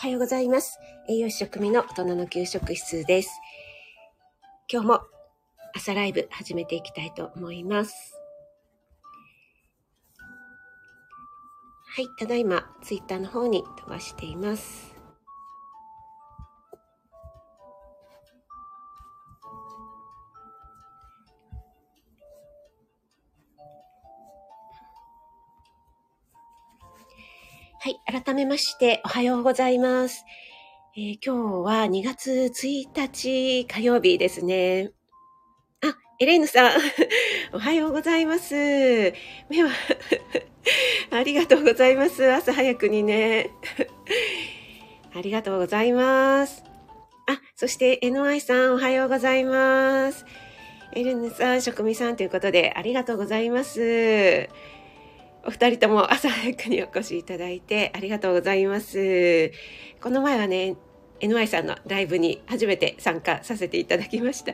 おはようございます。栄養士食味の大人の給食室です。今日も朝ライブ始めていきたいと思います。はい、ただいまツイッターの方に飛ばしています。ましておはようございます。えー今日は2月1日火曜日ですね。あ、エレーヌさん、おはようございます。目は、ありがとうございます。朝早くにね。ありがとうございます。あ、そして NY さん、おはようございます。エレーヌさん、職味さんということで、ありがとうございます。お二人とも朝早くにお越しいただいてありがとうございます。この前はね、NY さんのライブに初めて参加させていただきました。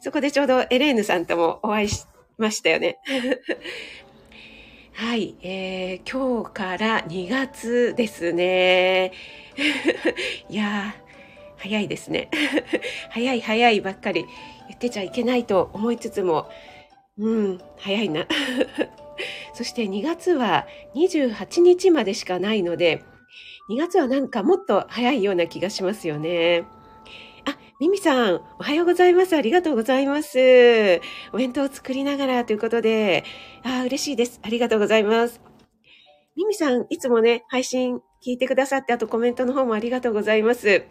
そこでちょうどエレーヌさんともお会いしましたよね。はい、えー、今日から2月ですね。いやー、早いですね。早い早いばっかり言ってちゃいけないと思いつつも、うん、早いな。そして2月は28日までしかないので、2月はなんかもっと早いような気がしますよね。あ、ミミさん、おはようございます。ありがとうございます。お弁当を作りながらということで、あ、嬉しいです。ありがとうございます。ミミさん、いつもね、配信聞いてくださって、あとコメントの方もありがとうございます。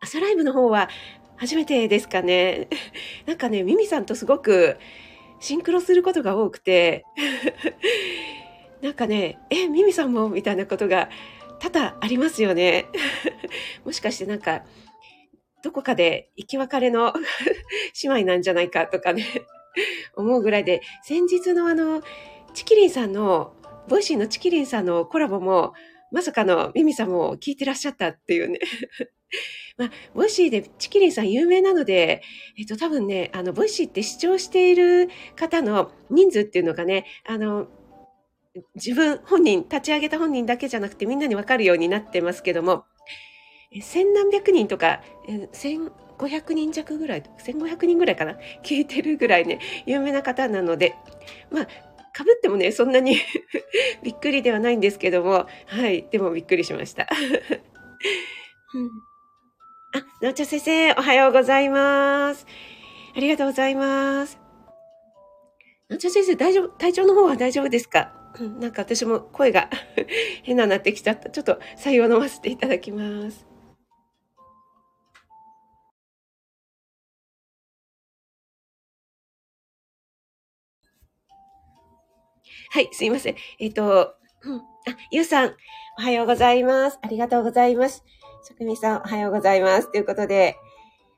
朝ライブの方は初めてですかね。なんかね、ミミさんとすごくシンクロすることが多くて、なんかね、え、ミミさんも？みたいなことが多々ありますよね。もしかしてなんか、どこかで生き別れの 姉妹なんじゃないかとかね、思うぐらいで、先日のあの、チキリンさんの、 Voicyのチキリンさんのコラボも、まさかのミミさんも聞いてらっしゃったっていうね。まあ、 Voicyでチキリンさん有名なので、えっと、多分ね、あの、 Voicyって視聴している方の人数っていうのがね、あの、自分、本人、立ち上げた本人だけじゃなくてみんなにわかるようになってますけども、千何百人とか、千五百人弱ぐらい、千五百人ぐらいかな？聞いてるぐらいね、有名な方なので、まあ、かぶってもね、そんなに びっくりではないんですけども、はい、でもびっくりしました。うんあ、なおちゃん先生、おはようございます。ありがとうございます。なおちゃん先生、大丈夫、体調の方は大丈夫ですか？うんなんか私も声が 変ななってきちゃった。ちょっと採用飲ませていただきます。はい、すいません。えっ、と、うん、あ、ゆうさん、おはようございます。ありがとうございます。職人さん、おはようございます。ということで、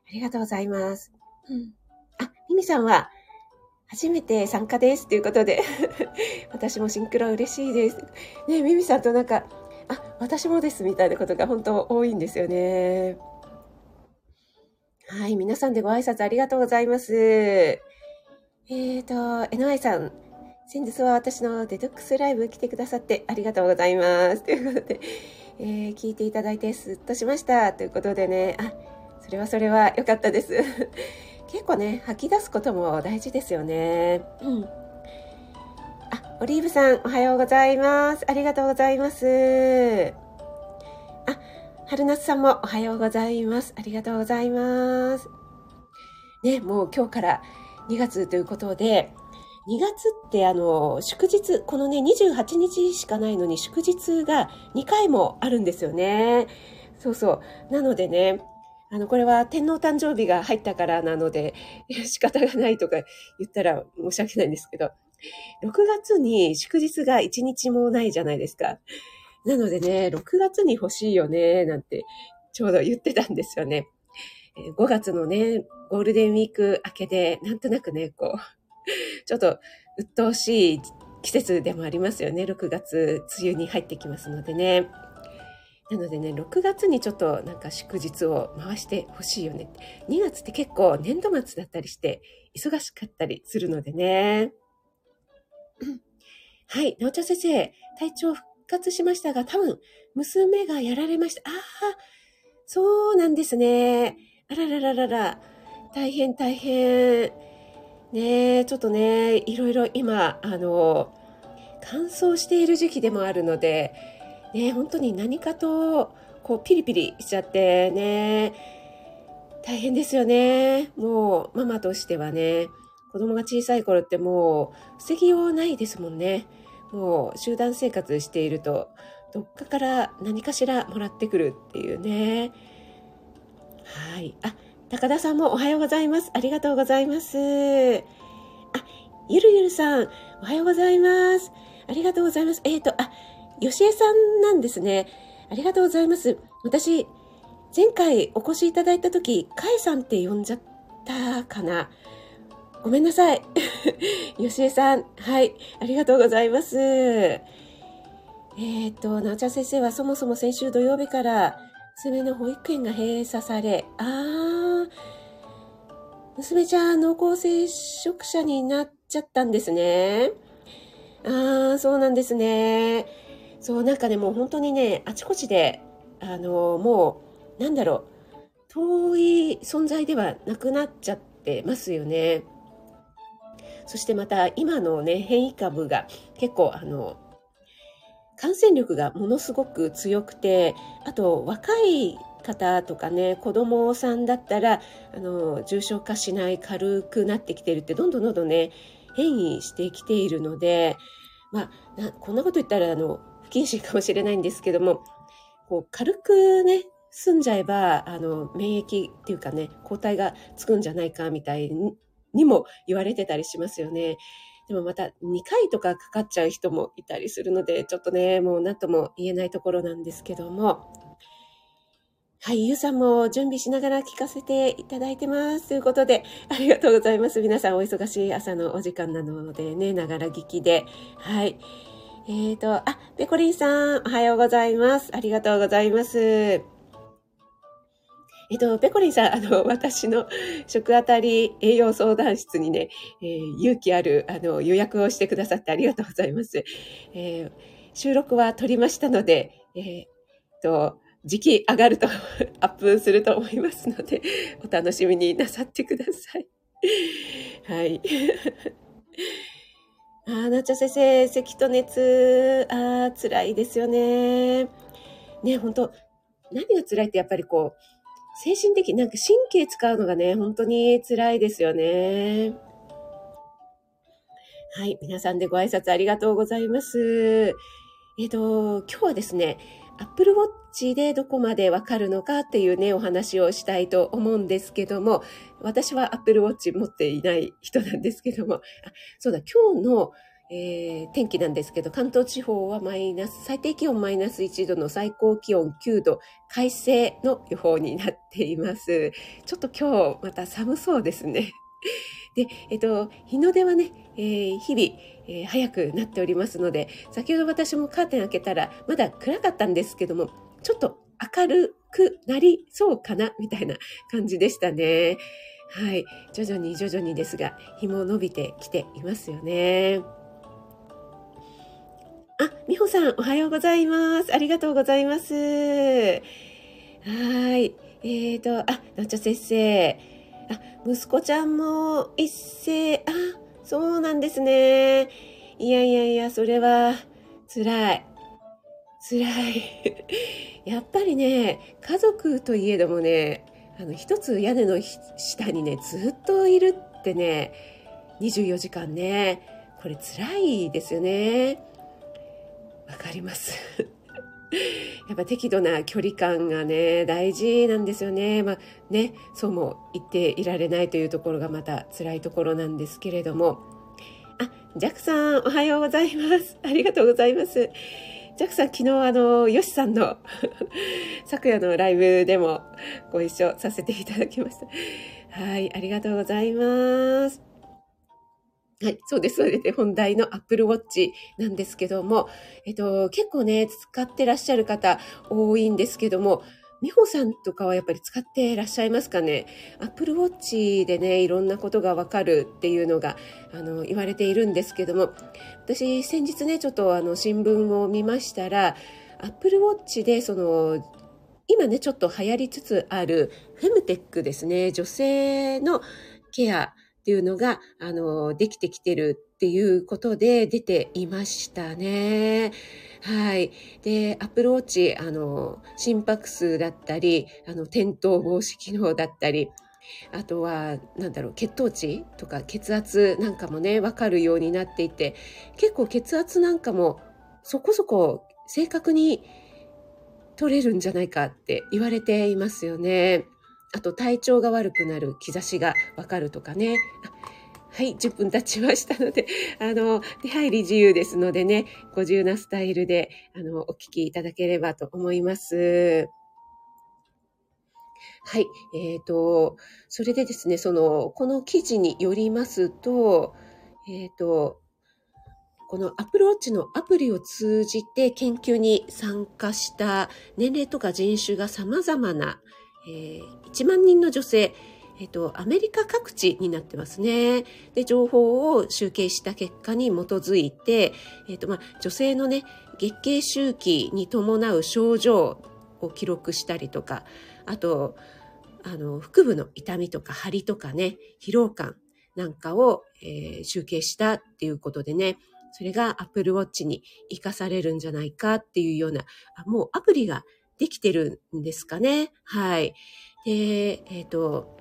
ありがとうございます。うん。あ、ミミさんは、初めて参加です。ということで、私もシンクロ嬉しいです。ね、ミミさんとなんか、あ、私もです、みたいなことが本当多いんですよね。はい、皆さんでご挨拶ありがとうございます。えーと、NY さん、先日は私のデトックスライブ来てくださってありがとうございます。ということで、えー聞いていただいてすっとしました。ということでね、あ、それはそれは良かったです。結構ね、吐き出すことも大事ですよね。うん。あ、オリーブさん、おはようございます。ありがとうございます。あ、春夏さんもおはようございます。ありがとうございます。ね、もう今日から2月ということで、2月ってあの、祝日、このね、28日しかないのに祝日が2回もあるんですよね。そうそう。なのでね、あの、これは天皇誕生日が入ったからなので、仕方がないとか言ったら申し訳ないんですけど、6月に祝日が1日もないじゃないですか。なのでね、6月に欲しいよね、なんてちょうど言ってたんですよね。5月のね、ゴールデンウィーク明けで、なんとなくね、こう、ちょっと鬱陶しい季節でもありますよね。6月、梅雨に入ってきますのでね。なのでね、6月にちょっとなんか祝日を回してほしいよね。2月って結構年度末だったりして忙しかったりするのでね。はい、なおちゃん先生、体調復活しましたが、多分、娘がやられました。ああ、そうなんですね。あららららら。大変大変。ねえちょっとね、いろいろ今、あの、乾燥している時期でもあるので、ね、本当に何かと、こう、ピリピリしちゃってね、大変ですよね。もう、ママとしてはね、子供が小さい頃ってもう、防ぎようないですもんね。もう、集団生活していると、どっかから何かしらもらってくるっていうね。はい。あ、高田さんもおはようございます。ありがとうございます。あ、ゆるゆるさん、おはようございます。ありがとうございます。えっ、ー、と、あ、よしえさんなんですね。ありがとうございます。私、前回お越しいただいたとき、かえさんって呼んじゃったかな。ごめんなさい。よしえさん。はい。ありがとうございます。えっ、ー、と、なおちゃん先生はそもそも先週土曜日から娘の保育園が閉鎖され、あー、娘ちゃん濃厚接触者になっちゃったんですね。あー、そうなんですね。そう、なんかね、もう本当にね、あちこちで、あの、もう、なんだろう、遠い存在ではなくなっちゃってますよね。そしてまた今のね、変異株が結構あの、感染力がものすごく強くて、あと若い方とかね、子供さんだったら、あの、重症化しない軽くなってきてるって、どんどんどんどんね、変異してきているので、まあ、こんなこと言ったら、あの、不謹慎かもしれないんですけども、こう、軽くね、済んじゃえば、あの、免疫っていうかね、抗体がつくんじゃないかみたいにも言われてたりしますよね。でもまた2回とかかかっちゃう人もいたりするので、ちょっとね、もう何とも言えないところなんですけども、はい、ゆうさんも準備しながら聞かせていただいてます。ということで、ありがとうございます。皆さんお忙しい朝のお時間なのでね、ながら聞きで。はい。えっ、ー、と、あ、ペコリンさん、おはようございます。ありがとうございます。えっと、ペコリンさん、あの、私の食あたり栄養相談室にね、えー、勇気ある、あの、予約をしてくださってありがとうございます。えー、収録は撮りましたので、えー、と、時期上がると アップすると思いますので、お楽しみになさってください。はい。あなっちゃ先生、咳と熱、あ辛いですよね。ね、本当何が辛いってやっぱりこう、精神的、なんか神経使うのがね、本当に辛いですよね。はい。皆さんでご挨拶ありがとうございます。えっ、と、今日はですね、Apple でどこまでわかるのかっていうね、お話をしたいと思うんですけども、私は Apple Watch 持っていない人なんですけども、あそうだ、今日のえー、天気なんですけど、関東地方はマイナス、最低気温マイナス1度の最高気温9度、快晴の予報になっています。ちょっと今日また寒そうですね。で、えっと、日の出はね、えー、日々、えー、早くなっておりますので、先ほど私もカーテン開けたら、まだ暗かったんですけども、ちょっと明るくなりそうかな、みたいな感じでしたね。はい。徐々に徐々にですが、日も伸びてきていますよね。あ、みほさん、おはようございます。ありがとうございます。はい。えーと、あ、なっちゃ先生。あ、息子ちゃんも一斉、あ、そうなんですね。いやいやいや、それは、辛い。辛い。やっぱりね、家族といえどもね、あの、一つ屋根の下にね、ずっといるってね、24時間ね、これ辛いですよね。わかります。やっぱ適度な距離感がね、大事なんですよね。まあね、そうも言っていられないというところがまた辛いところなんですけれども。あ、ジャックさん、おはようございます。ありがとうございます。ジャックさん、昨日あの、ヨシさんの 昨夜のライブでもご一緒させていただきました。はい、ありがとうございます。はい、そうです。それで本題の Apple Watch なんですけども、えっと、結構ね、使ってらっしゃる方多いんですけども、美穂さんとかはやっぱり使っていらっしゃいますかね？アップルウォッチでね、いろんなことがわかるっていうのが、あの、言われているんですけども、私、先日ね、ちょっとあの、新聞を見ましたら、アップルウォッチで、その、今ね、ちょっと流行りつつあるフェムテックですね。女性のケアっていうのが、あの、できてきてるっていうことで出ていましたね。はい。で、アプルウォッチ、あの、心拍数だったり、あの、転倒防止機能だったり、あとは、なんだろう、血糖値とか血圧なんかもね、わかるようになっていて、結構血圧なんかもそこそこ正確に取れるんじゃないかって言われていますよね。あと体調が悪くなる兆しがわかるとかね。はい、10分経ちましたので、あの、出入り自由ですのでね、ご自由なスタイルで、あの、お聞きいただければと思います。はい、えっ、ー、と、それでですね、その、この記事によりますと、えっ、ー、と、この Apple Watch のアプリを通じて研究に参加した年齢とか人種が様々な、えー、1万人の女性、えっと、アメリカ各地になってますね。で、情報を集計した結果に基づいて、えっと、まあ、女性のね、月経周期に伴う症状を記録したりとか、あと、あの、腹部の痛みとか張りとかね、疲労感なんかを、えー、集計したっていうことでね、それが Apple Watch に活かされるんじゃないかっていうような、あもうアプリができてるんですかね。はい。で、えっ、ー、と、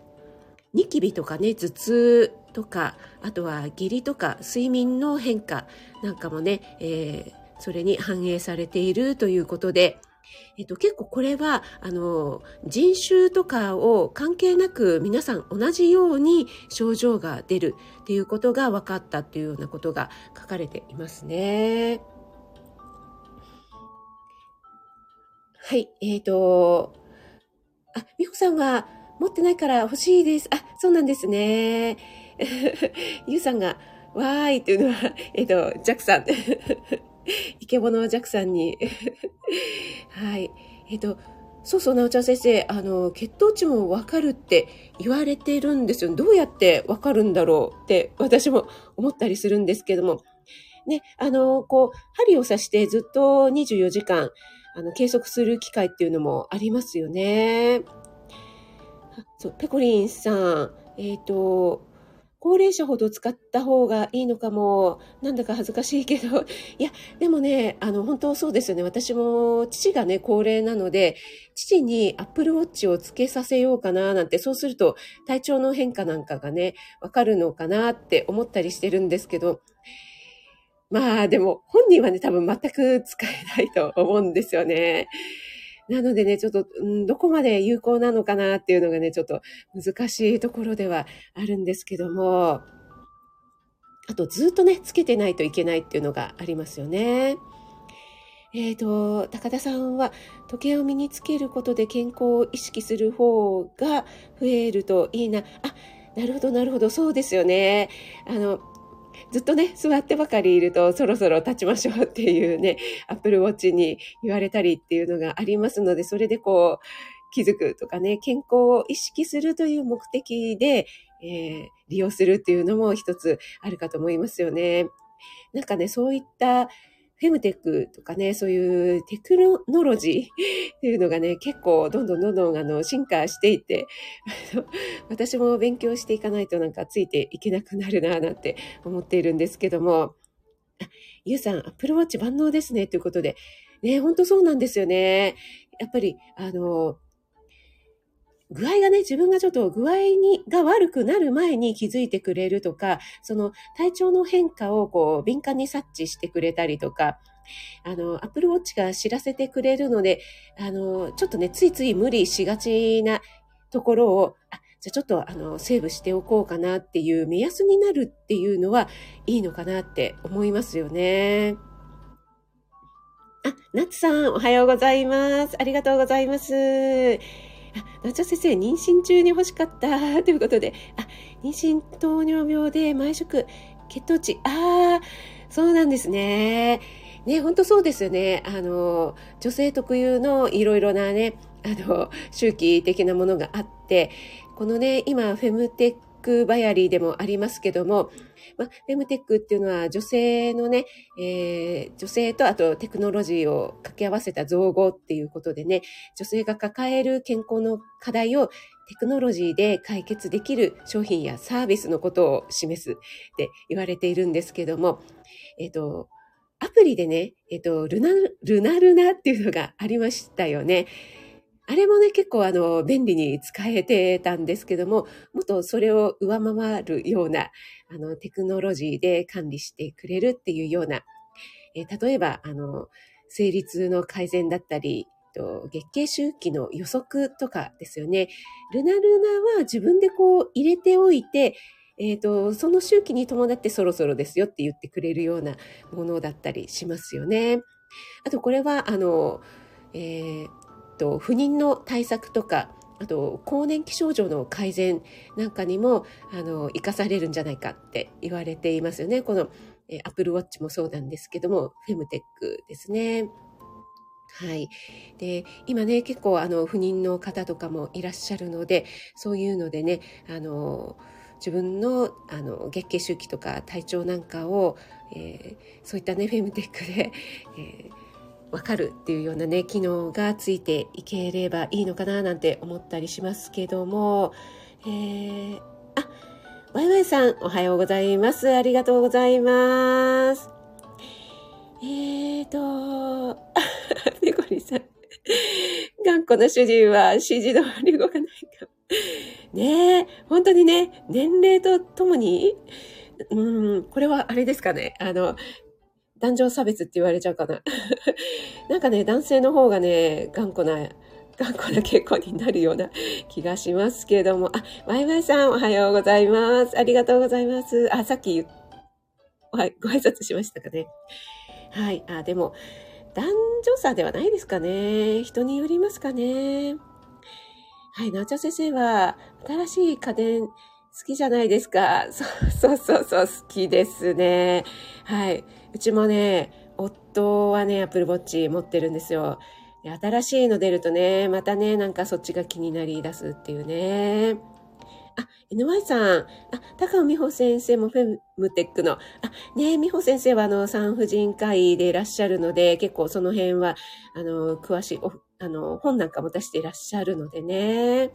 ニキビとかね、頭痛とか、あとは下痢とか睡眠の変化なんかもね、えー、それに反映されているということで、えっと、結構これは、あの、人種とかを関係なく皆さん同じように症状が出るっていうことが分かったっていうようなことが書かれていますね。はい、えっ、ー、と、あ、美穂さんは、持ってないから欲しいです。あ、そうなんですね。ゆうさんが、わーいっていうのは、えっ、と、ジャクさん。イケボのジャクさんに。はい。えっ、と、そうそう、なおちゃん先生、あの、血糖値もわかるって言われてるんですよ。どうやってわかるんだろうって私も思ったりするんですけども。ね、あの、こう、針を刺してずっと24時間、あの、計測する機会っていうのもありますよね。そう、ペコリンさん、えっ、ー、と、高齢者ほど使った方がいいのかも、なんだか恥ずかしいけど、いや、でもね、あの、本当そうですよね。私も父がね、高齢なので、父にアップルウォッチをつけさせようかな、なんて、そうすると体調の変化なんかがね、わかるのかなって思ったりしてるんですけど、まあでも本人はね、多分全く使えないと思うんですよね。なのでね、ちょっと、うん、どこまで有効なのかなっていうのがね、ちょっと難しいところではあるんですけども、あとずっとね、つけてないといけないっていうのがありますよね。えっ、ー、と、高田さんは時計を身につけることで健康を意識する方が増えるといいな。あ、なるほど、なるほど、そうですよね。あの、ずっとね、座ってばかりいるとそろそろ立ちましょうっていうね、アップルウォッチに言われたりっていうのがありますので、それでこう、気づくとかね、健康を意識するという目的で、えー、利用するっていうのも一つあるかと思いますよね。なんかね、そういったフェムテックとかね、そういうテクノロジー っていうのがね、結構どんどんどんどんあの進化していて、私も勉強していかないとなんかついていけなくなるななんて思っているんですけども、あ、ゆうさん、アップルウォッチ万能ですねということで、ね、ほんとそうなんですよね。やっぱり、あの、具合がね、自分がちょっと具合に、が悪くなる前に気づいてくれるとか、その体調の変化をこう敏感に察知してくれたりとか、あの、Apple Watch が知らせてくれるので、あの、ちょっとね、ついつい無理しがちなところを、あ、じゃあちょっとあの、セーブしておこうかなっていう目安になるっていうのはいいのかなって思いますよね。あ、ナッツさん、おはようございます。ありがとうございます。あ、ちゃ先生、妊娠中に欲しかった ということで、あ、妊娠糖尿病で毎食血糖値、ああ、そうなんですね。ね、ほんとそうですよね。あの、女性特有のいろいろなね、あの、周期的なものがあって、このね、今、フェムテッククバヤリーでもありますけども、まあ、フェムテックっていうのは女性のね、えー、女性とあとテクノロジーを掛け合わせた造語っていうことでね、女性が抱える健康の課題をテクノロジーで解決できる商品やサービスのことを示すって言われているんですけども、えっ、ー、と、アプリでね、えっ、ー、と、ルナ、ルナルナっていうのがありましたよね。あれもね、結構あの、便利に使えてたんですけども、もっとそれを上回るような、あの、テクノロジーで管理してくれるっていうような、えー、例えば、あの、生理痛の改善だったり、月経周期の予測とかですよね。ルナルナは自分でこう入れておいて、えっ、ー、と、その周期に伴ってそろそろですよって言ってくれるようなものだったりしますよね。あと、これは、あの、えー、と、不妊の対策とか、あと、更年期症状の改善なんかにも、あの、活かされるんじゃないかって言われていますよね。この、えー、Apple Watch もそうなんですけども、フェムテックですね。はい。で、今ね、結構、あの、不妊の方とかもいらっしゃるので、そういうのでね、あの、自分のあの月経周期とか体調なんかを、えー、そういったねフェムテックで、えー、わかるっていうようなね、機能がついていければいいのかななんて思ったりしますけども、えー、あ、ワイワイさん、おはようございます。ありがとうございます。えーと、ネコリさん。頑固な主人は指示通り動かないか。ねえ、本当にね、年齢とともに、うん、これはあれですかね。あの、男女差別って言われちゃうかな。なんかね、男性の方がね、頑固な、頑固な傾向になるような 気がしますけども。あ、ワイワイさんおはようございます。ありがとうございます。あ、さっき、はい、ご挨拶しましたかね。はい、あ、でも、男女差ではないですかね。人によりますかね。はい、なおちゃん先生は、新しい家電、好きじゃないですか。そうそうそう、好きですね。はい。うちもね、夫はね、アップルウォッチ持ってるんですよ。新しいの出るとね、またね、なんかそっちが気になり出すっていうね。あ、NY さん。あ、高尾美穂先生もフェムテックの。あ、ね美穂先生はあの、産婦人科医でいらっしゃるので、結構その辺は、あの、詳しい、あの、本なんかも出していらっしゃるのでね。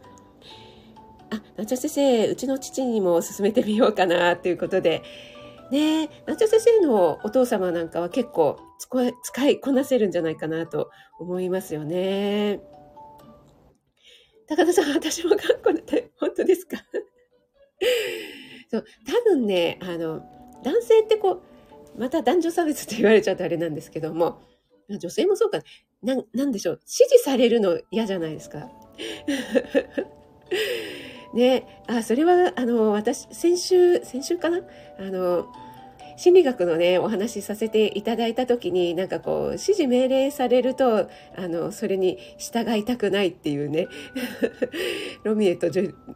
あ、なちゃ先生、うちの父にも勧めてみようかな、ということで。ねなちゃ先生のお父様なんかは結構使いこなせるんじゃないかなと思いますよね。高田さん、私も頑固だった本当ですか？そう、多分ね、あの、男性ってこう、また男女差別って言われちゃうとあれなんですけども、女性もそうかな、なんでしょう、支持されるの嫌じゃないですか？ね、あ、それは、あの、私、先週、先週かな？あの、心理学のね、お話しさせていただいたときに、なんかこう、指示命令されると、あの、それに従いたくないっていうね、ロミエと、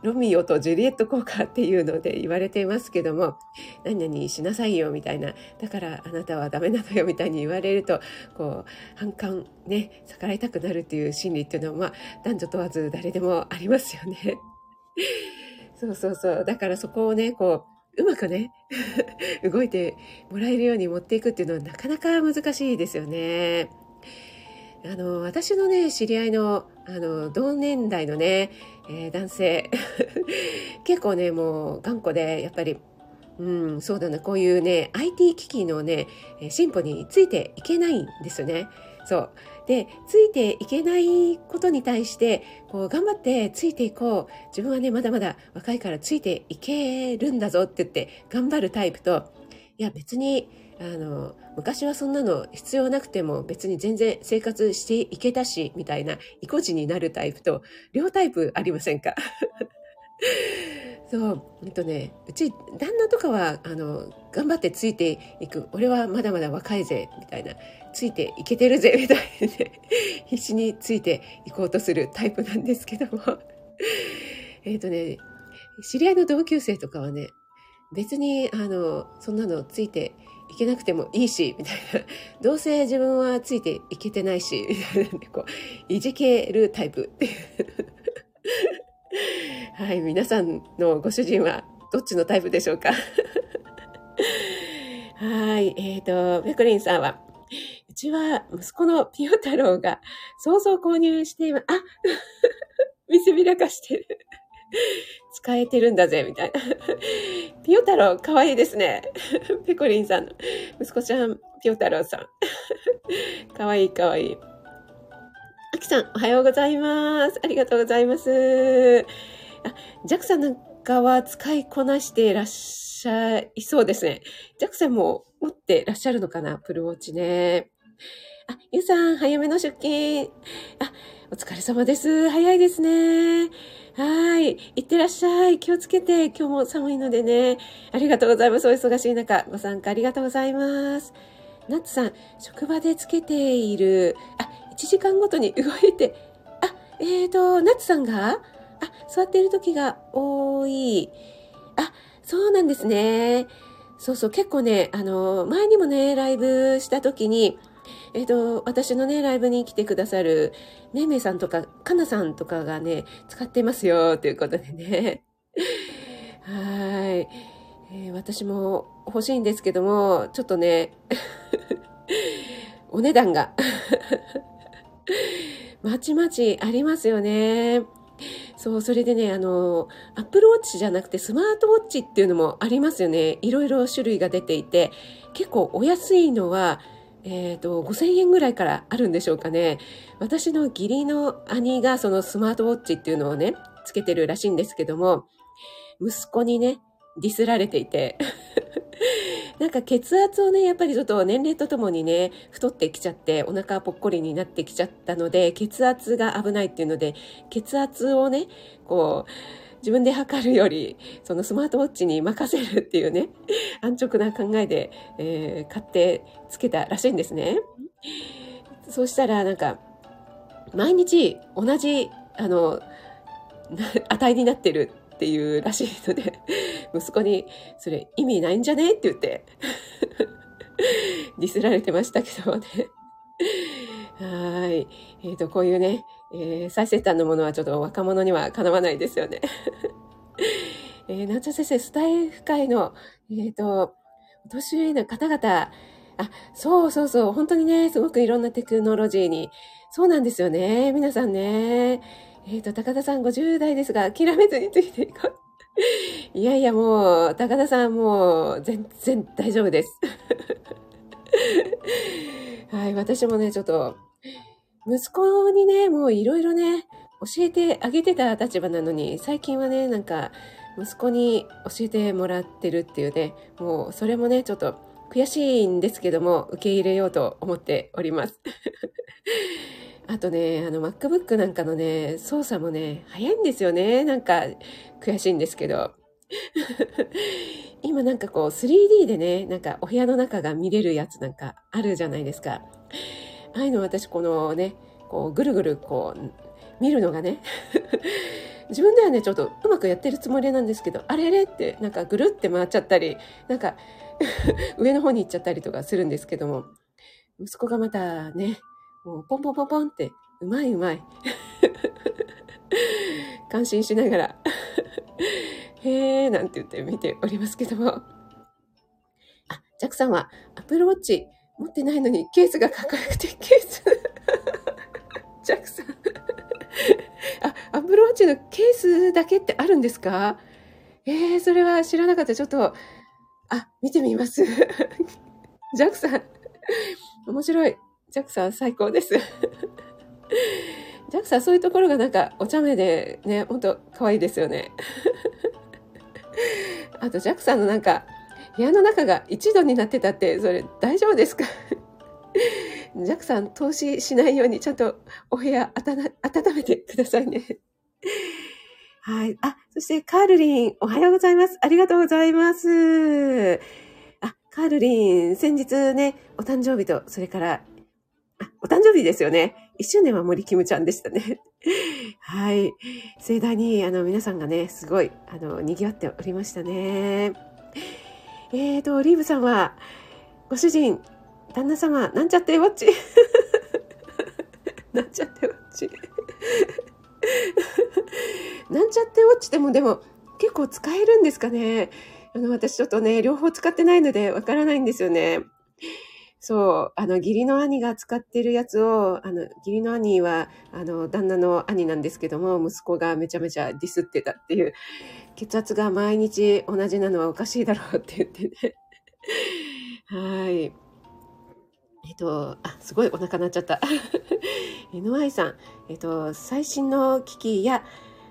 ロミオとジュリエット効果っていうので言われていますけども、何々しなさいよみたいな、だからあなたはダメなのよみたいに言われると、こう、反感、ね、逆らいたくなるっていう心理っていうのは、まあ、男女問わず誰でもありますよね。そうそうそう。だからそこをね、こう、うまくね、動いてもらえるように持っていくっていうのはなかなか難しいですよね。あの、私のね、知り合いの、あの、同年代のね、えー、男性、結構ね、もう頑固で、やっぱり、うん、そうだな、こういうね、IT 機器のね、進歩についていけないんですよね。そう。で、ついていけないことに対して、こう、頑張ってついていこう。自分はね、まだまだ若いからついていけるんだぞって言って、頑張るタイプと、いや、別に、あの、昔はそんなの必要なくても別に全然生活していけたし、みたいな、意固地になるタイプと、両タイプありませんか？そう、えっとね、うち、旦那とかは、あの、頑張ってついていく。俺はまだまだ若いぜ、みたいな。ついていけてるぜみたいで、必死についていこうとするタイプなんですけども えっとね知り合いの同級生とかはね別にあのそんなのついていけなくてもいいし、みたいな。どうせ自分はついていけてないし、みたいなこう、いじけるタイプって。はい、皆さんのご主人はどっちのタイプでしょうか？はい、えっ、ー、と、ペコリンさんは、ちは息子のピヨ太郎が想像購入しています。あ 見せびらかしてる。使えてるんだぜ、みたいな。ピヨ太郎、かわいいですね。ペコリンさんの息子ちゃん、ピヨ太郎さん。かわいい、かわいい。あきさん、おはようございます。ありがとうございます。あ、ジャクさんなんかは使いこなしていらっしゃいそうですね。ジャクさんも持ってらっしゃるのかなプルウォッチね。あ、ゆうさん、早めの出勤。あ、お疲れ様です。早いですね。はい。いってらっしゃい。気をつけて。今日も寒いのでね。ありがとうございます。お忙しい中、ご参加ありがとうございます。ナッツさん、職場でつけている、あ、1時間ごとに動いて、あ、えーと、ナッツさんが、あ、座っている時が多い。あ、そうなんですね。そうそう、結構ね、あの、前にもね、ライブした時に、えっ、ー、と、私のね、ライブに来てくださる、めいめいさんとか、かなさんとかがね、使ってますよ、ということでね。はい、えー、私も欲しいんですけども、ちょっとね、お値段が まちまちありますよね。そう、それでね、あの、アップルウォッチじゃなくてスマートウォッチっていうのもありますよね。いろいろ種類が出ていて、結構お安いのは、えっ、ー、と、5000円ぐらいからあるんでしょうかね。私の義理の兄がそのスマートウォッチっていうのをね、つけてるらしいんですけども、息子にね、ディスられていて なんか血圧をね、やっぱりちょっと年齢とともにね、太ってきちゃって、お腹ぽっこりになってきちゃったので、血圧が危ないっていうので、血圧をね、こう、自分で測るより、そのスマートウォッチに任せるっていうね、安直な考えで、えー、買ってつけたらしいんですね。そうしたら、なんか、毎日同じ、あの、値になってるっていうらしいので、息子に、それ意味ないんじゃね？って言って、ディスられてましたけどね。はい。えっ、ー、と、こういうね、えー、最先端のものはちょっと若者にはかなわないですよね。えー、なんちゃ先生、スタイフ界の、えっ、ー、と、お年上の方々、あ、そうそうそう、本当にね、すごくいろんなテクノロジーに、そうなんですよね、皆さんね。えっ、ー、と、高田さん50代ですが、諦めずについていこう。いやいや、もう、高田さんもう、全然大丈夫です。はい、私もね、ちょっと、息子にね、もういろいろね、教えてあげてた立場なのに、最近はね、なんか、息子に教えてもらってるっていうね、もうそれもね、ちょっと悔しいんですけども、受け入れようと思っております。あとね、あの MacBook なんかのね、操作もね、早いんですよね。なんか悔しいんですけど。今なんかこう 3D でね、なんかお部屋の中が見れるやつなんかあるじゃないですか。ああいうの私このね、こうぐるぐるこう見るのがね、自分ではね、ちょっとうまくやってるつもりなんですけど、あれれってなんかぐるって回っちゃったり、なんか 上の方に行っちゃったりとかするんですけども、息子がまたね、もうポンポンポンポンって、うまいうまい。感心しながらへーなんて言って見ておりますけども。あ、ジャックさんはアップルウォッチ持ってないのにケースがかって、ケース ジャックさん あ、アップルウォッチのケースだけってあるんですか？えー、それは知らなかった。ちょっと、あ、見てみます。ジャックさん、面白い。ジャックさん最高です。ジャックさんそういうところがなんかお茶目でね、ほんと可愛いですよね。あとジャックさんのなんか部屋の中が1度になってたって、それ大丈夫ですか？ジャクさん、投資しないようにちゃんとお部屋温めてくださいね。はい。あ、そしてカールリン、おはようございます。ありがとうございます。あ、カールリン、先日ね、お誕生日と、それから、あ、お誕生日ですよね。1周年は森キムちゃんでしたね。はい。盛大に、あの、皆さんがね、すごい、あの、賑わっておりましたね。えーと、リーブさんは、ご主人、旦那様、なんちゃってウォッチ？なんちゃってウォッチ？なんちゃってウォッチでもでも結構使えるんですかね？あの、私ちょっとね、両方使ってないのでわからないんですよね。そう、あの、義理の兄が使ってるやつを、あの、義理の兄は、あの、旦那の兄なんですけども、息子がめちゃめちゃディスってたっていう、血圧が毎日同じなのはおかしいだろうって言ってね。はい。えっと、あ、すごいお腹鳴っちゃった。NY さん、えっと、最新の機器や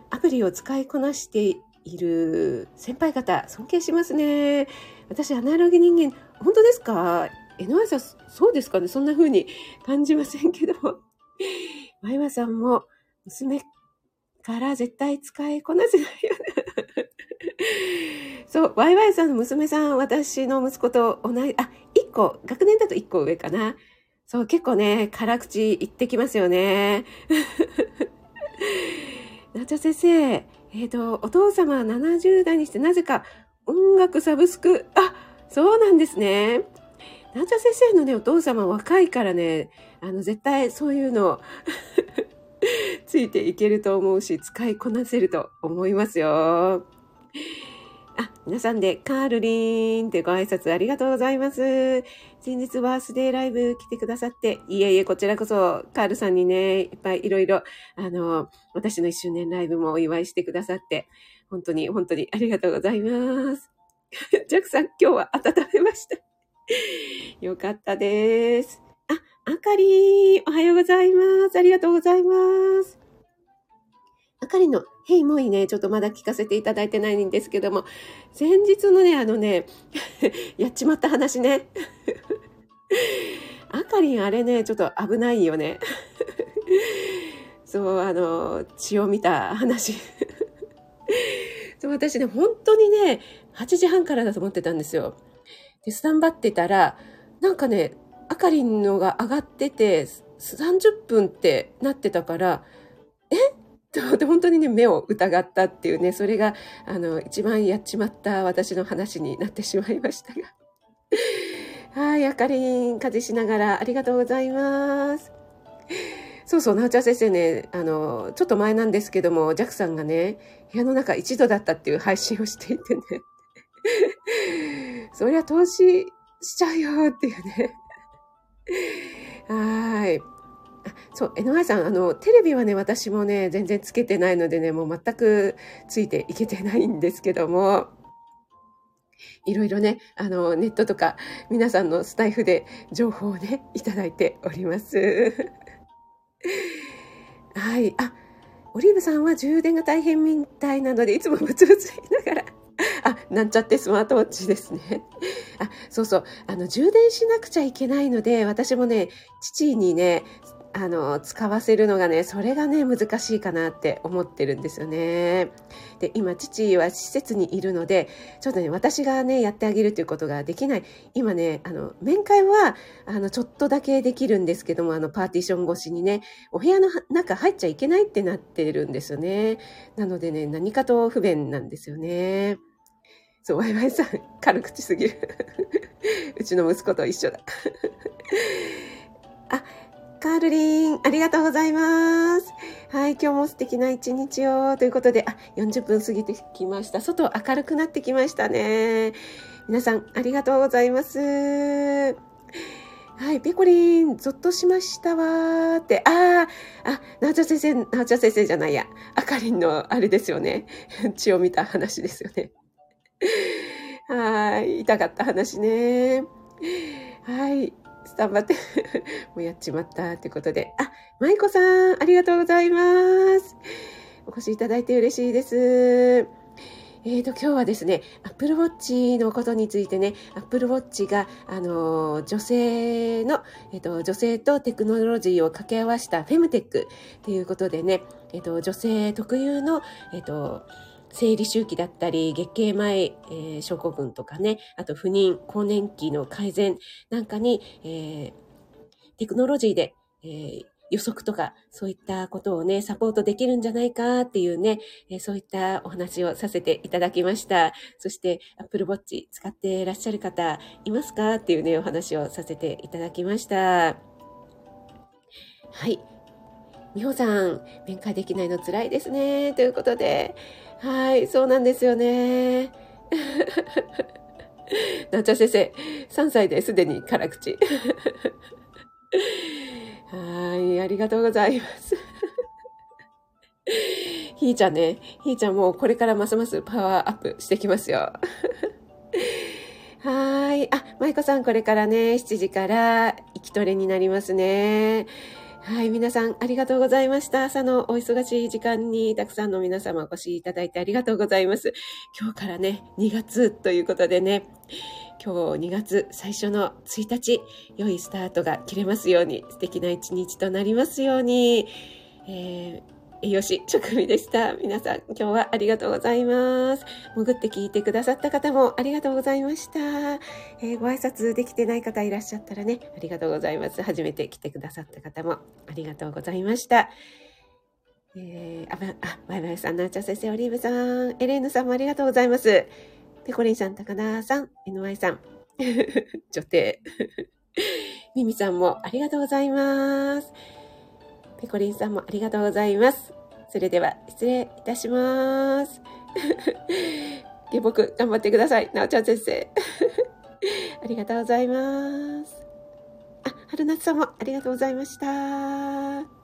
アプリを使いこなしている先輩方、尊敬しますね。私、アナログ人間、本当ですか？えのわさん、そうですかねそんな風に感じませんけど。まいわさんも、娘から絶対使いこなせないよね。そう、ワイワイさんの娘さん、私の息子と同じ、あ、1個、学年だと1個上かな。そう、結構ね、辛口言ってきますよね。なちゃ先生、えっ、ー、と、お父様は70代にしてなぜか音楽サブスク、あ、そうなんですね。なんちゃ先生のね、お父様若いからね、あの、絶対そういうの ついていけると思うし、使いこなせると思いますよ。あ、皆さんで、カールリンってご挨拶ありがとうございます。先日バースデーライブ来てくださって、いえいえ、こちらこそ、カールさんにね、いっぱいいろいろ、あの、私の一周年ライブもお祝いしてくださって、本当に、本当にありがとうございます。ジャックさん、今日は温めました。よかったです。あ、あかりおはようございます。ありがとうございます。あかりの、ヘイもいね、ちょっとまだ聞かせていただいてないんですけども、先日のね、あのね、やっちまった話ね。あかりんあれね、ちょっと危ないよね。そう、あの、血を見た話。そう私ね、本当にね、8時半からだと思ってたんですよ。スタンバってたら、なんかね、あかりんのが上がってて、30分ってなってたから、え？と思って本当にね、目を疑ったっていうね、それが、あの、一番やっちまった私の話になってしまいましたが。はい、あかりん、家事しながらありがとうございます。そうそう、なおちゃん先生ね、あの、ちょっと前なんですけども、ジャクさんがね、部屋の中一度だったっていう配信をしていてね。そりゃ投資しちゃうよっていうね。はい。そう、NY さん、あの、テレビはね、私もね、全然つけてないのでね、もう全くついていけてないんですけども、いろいろね、あの、ネットとか、皆さんのスタイフで情報をね、いただいております。はい。あ、オリーブさんは充電が大変みたいなので、いつもブツブツ言いながら あ、なんちゃってスマートウォッチですね。あ、そうそう。あの、充電しなくちゃいけないので、私もね、父にね、あの、使わせるのがね、それがね、難しいかなって思ってるんですよね。で、今、父は施設にいるので、ちょっとね、私がね、やってあげるということができない。今ね、あの、面会は、あの、ちょっとだけできるんですけども、あの、パーティション越しにね、お部屋の中入っちゃいけないってなってるんですよね。なのでね、何かと不便なんですよね。そう、ワイワイさん、軽口すぎる。うちの息子と一緒だ。あ、カールリン、ありがとうございます。はい、今日も素敵な一日を。ということで、あ、40分過ぎてきました。外明るくなってきましたね。皆さん、ありがとうございます。はい、ペコリン、ゾッとしましたわーって、ああ、あ、なおちゃ先生、なおちゃ先生じゃないや、あかりんのあれですよね。血を見た話ですよね。はい。痛かった話ね。はい。スタンバって もうやっちまったってことで。あ、舞子さん、ありがとうございます。お越しいただいて嬉しいです。えーと、今日はですね、Apple Watch のことについてね、Apple Watch が、あの、女性の、えっ、ー、と、女性とテクノロジーを掛け合わせたフェムテックっていうことでね、えっ、ー、と、女性特有の、えっ、ー、と、生理周期だったり、月経前、えー、症候群とかね、あと不妊、更年期の改善なんかに、えー、テクノロジーで、えー、予測とか、そういったことをね、サポートできるんじゃないかっていうね、えそういったお話をさせていただきました。そして、Apple Watch 使っていらっしゃる方いますかっていうね、お話をさせていただきました。はい。みほさん、面会できないの辛いですね。ということで、はい、そうなんですよね。なっちゃ先生、3歳ですでに辛口。はい、ありがとうございます。ひーちゃんね、ひーちゃんもこれからますますパワーアップしてきますよ。はい。あ、舞子さん、これからね、7時から行きトレになりますね。はい、皆さんありがとうございました。朝のお忙しい時間にたくさんの皆様お越しいただいてありがとうございます。今日からね、2月ということでね、今日2月最初の1日、良いスタートが切れますように、素敵な一日となりますように、えー栄養士、直美でした。皆さん、今日はありがとうございます。潜って聞いてくださった方もありがとうございました。えー、ご挨拶できてない方いらっしゃったらね、ありがとうございます。初めて来てくださった方もありがとうございました。えー、あ、あ、バイバイさん、なーちゃん先生、オリーブさん、エレーヌさんもありがとうございます。ペコリンさん、高田さん、NY さん、女帝。ミミさんもありがとうございます。ペコリンさんもありがとうございます。それでは失礼いたします。下僕頑張ってください。なおちゃん先生。ありがとうございます。あ、春夏さんもありがとうございました。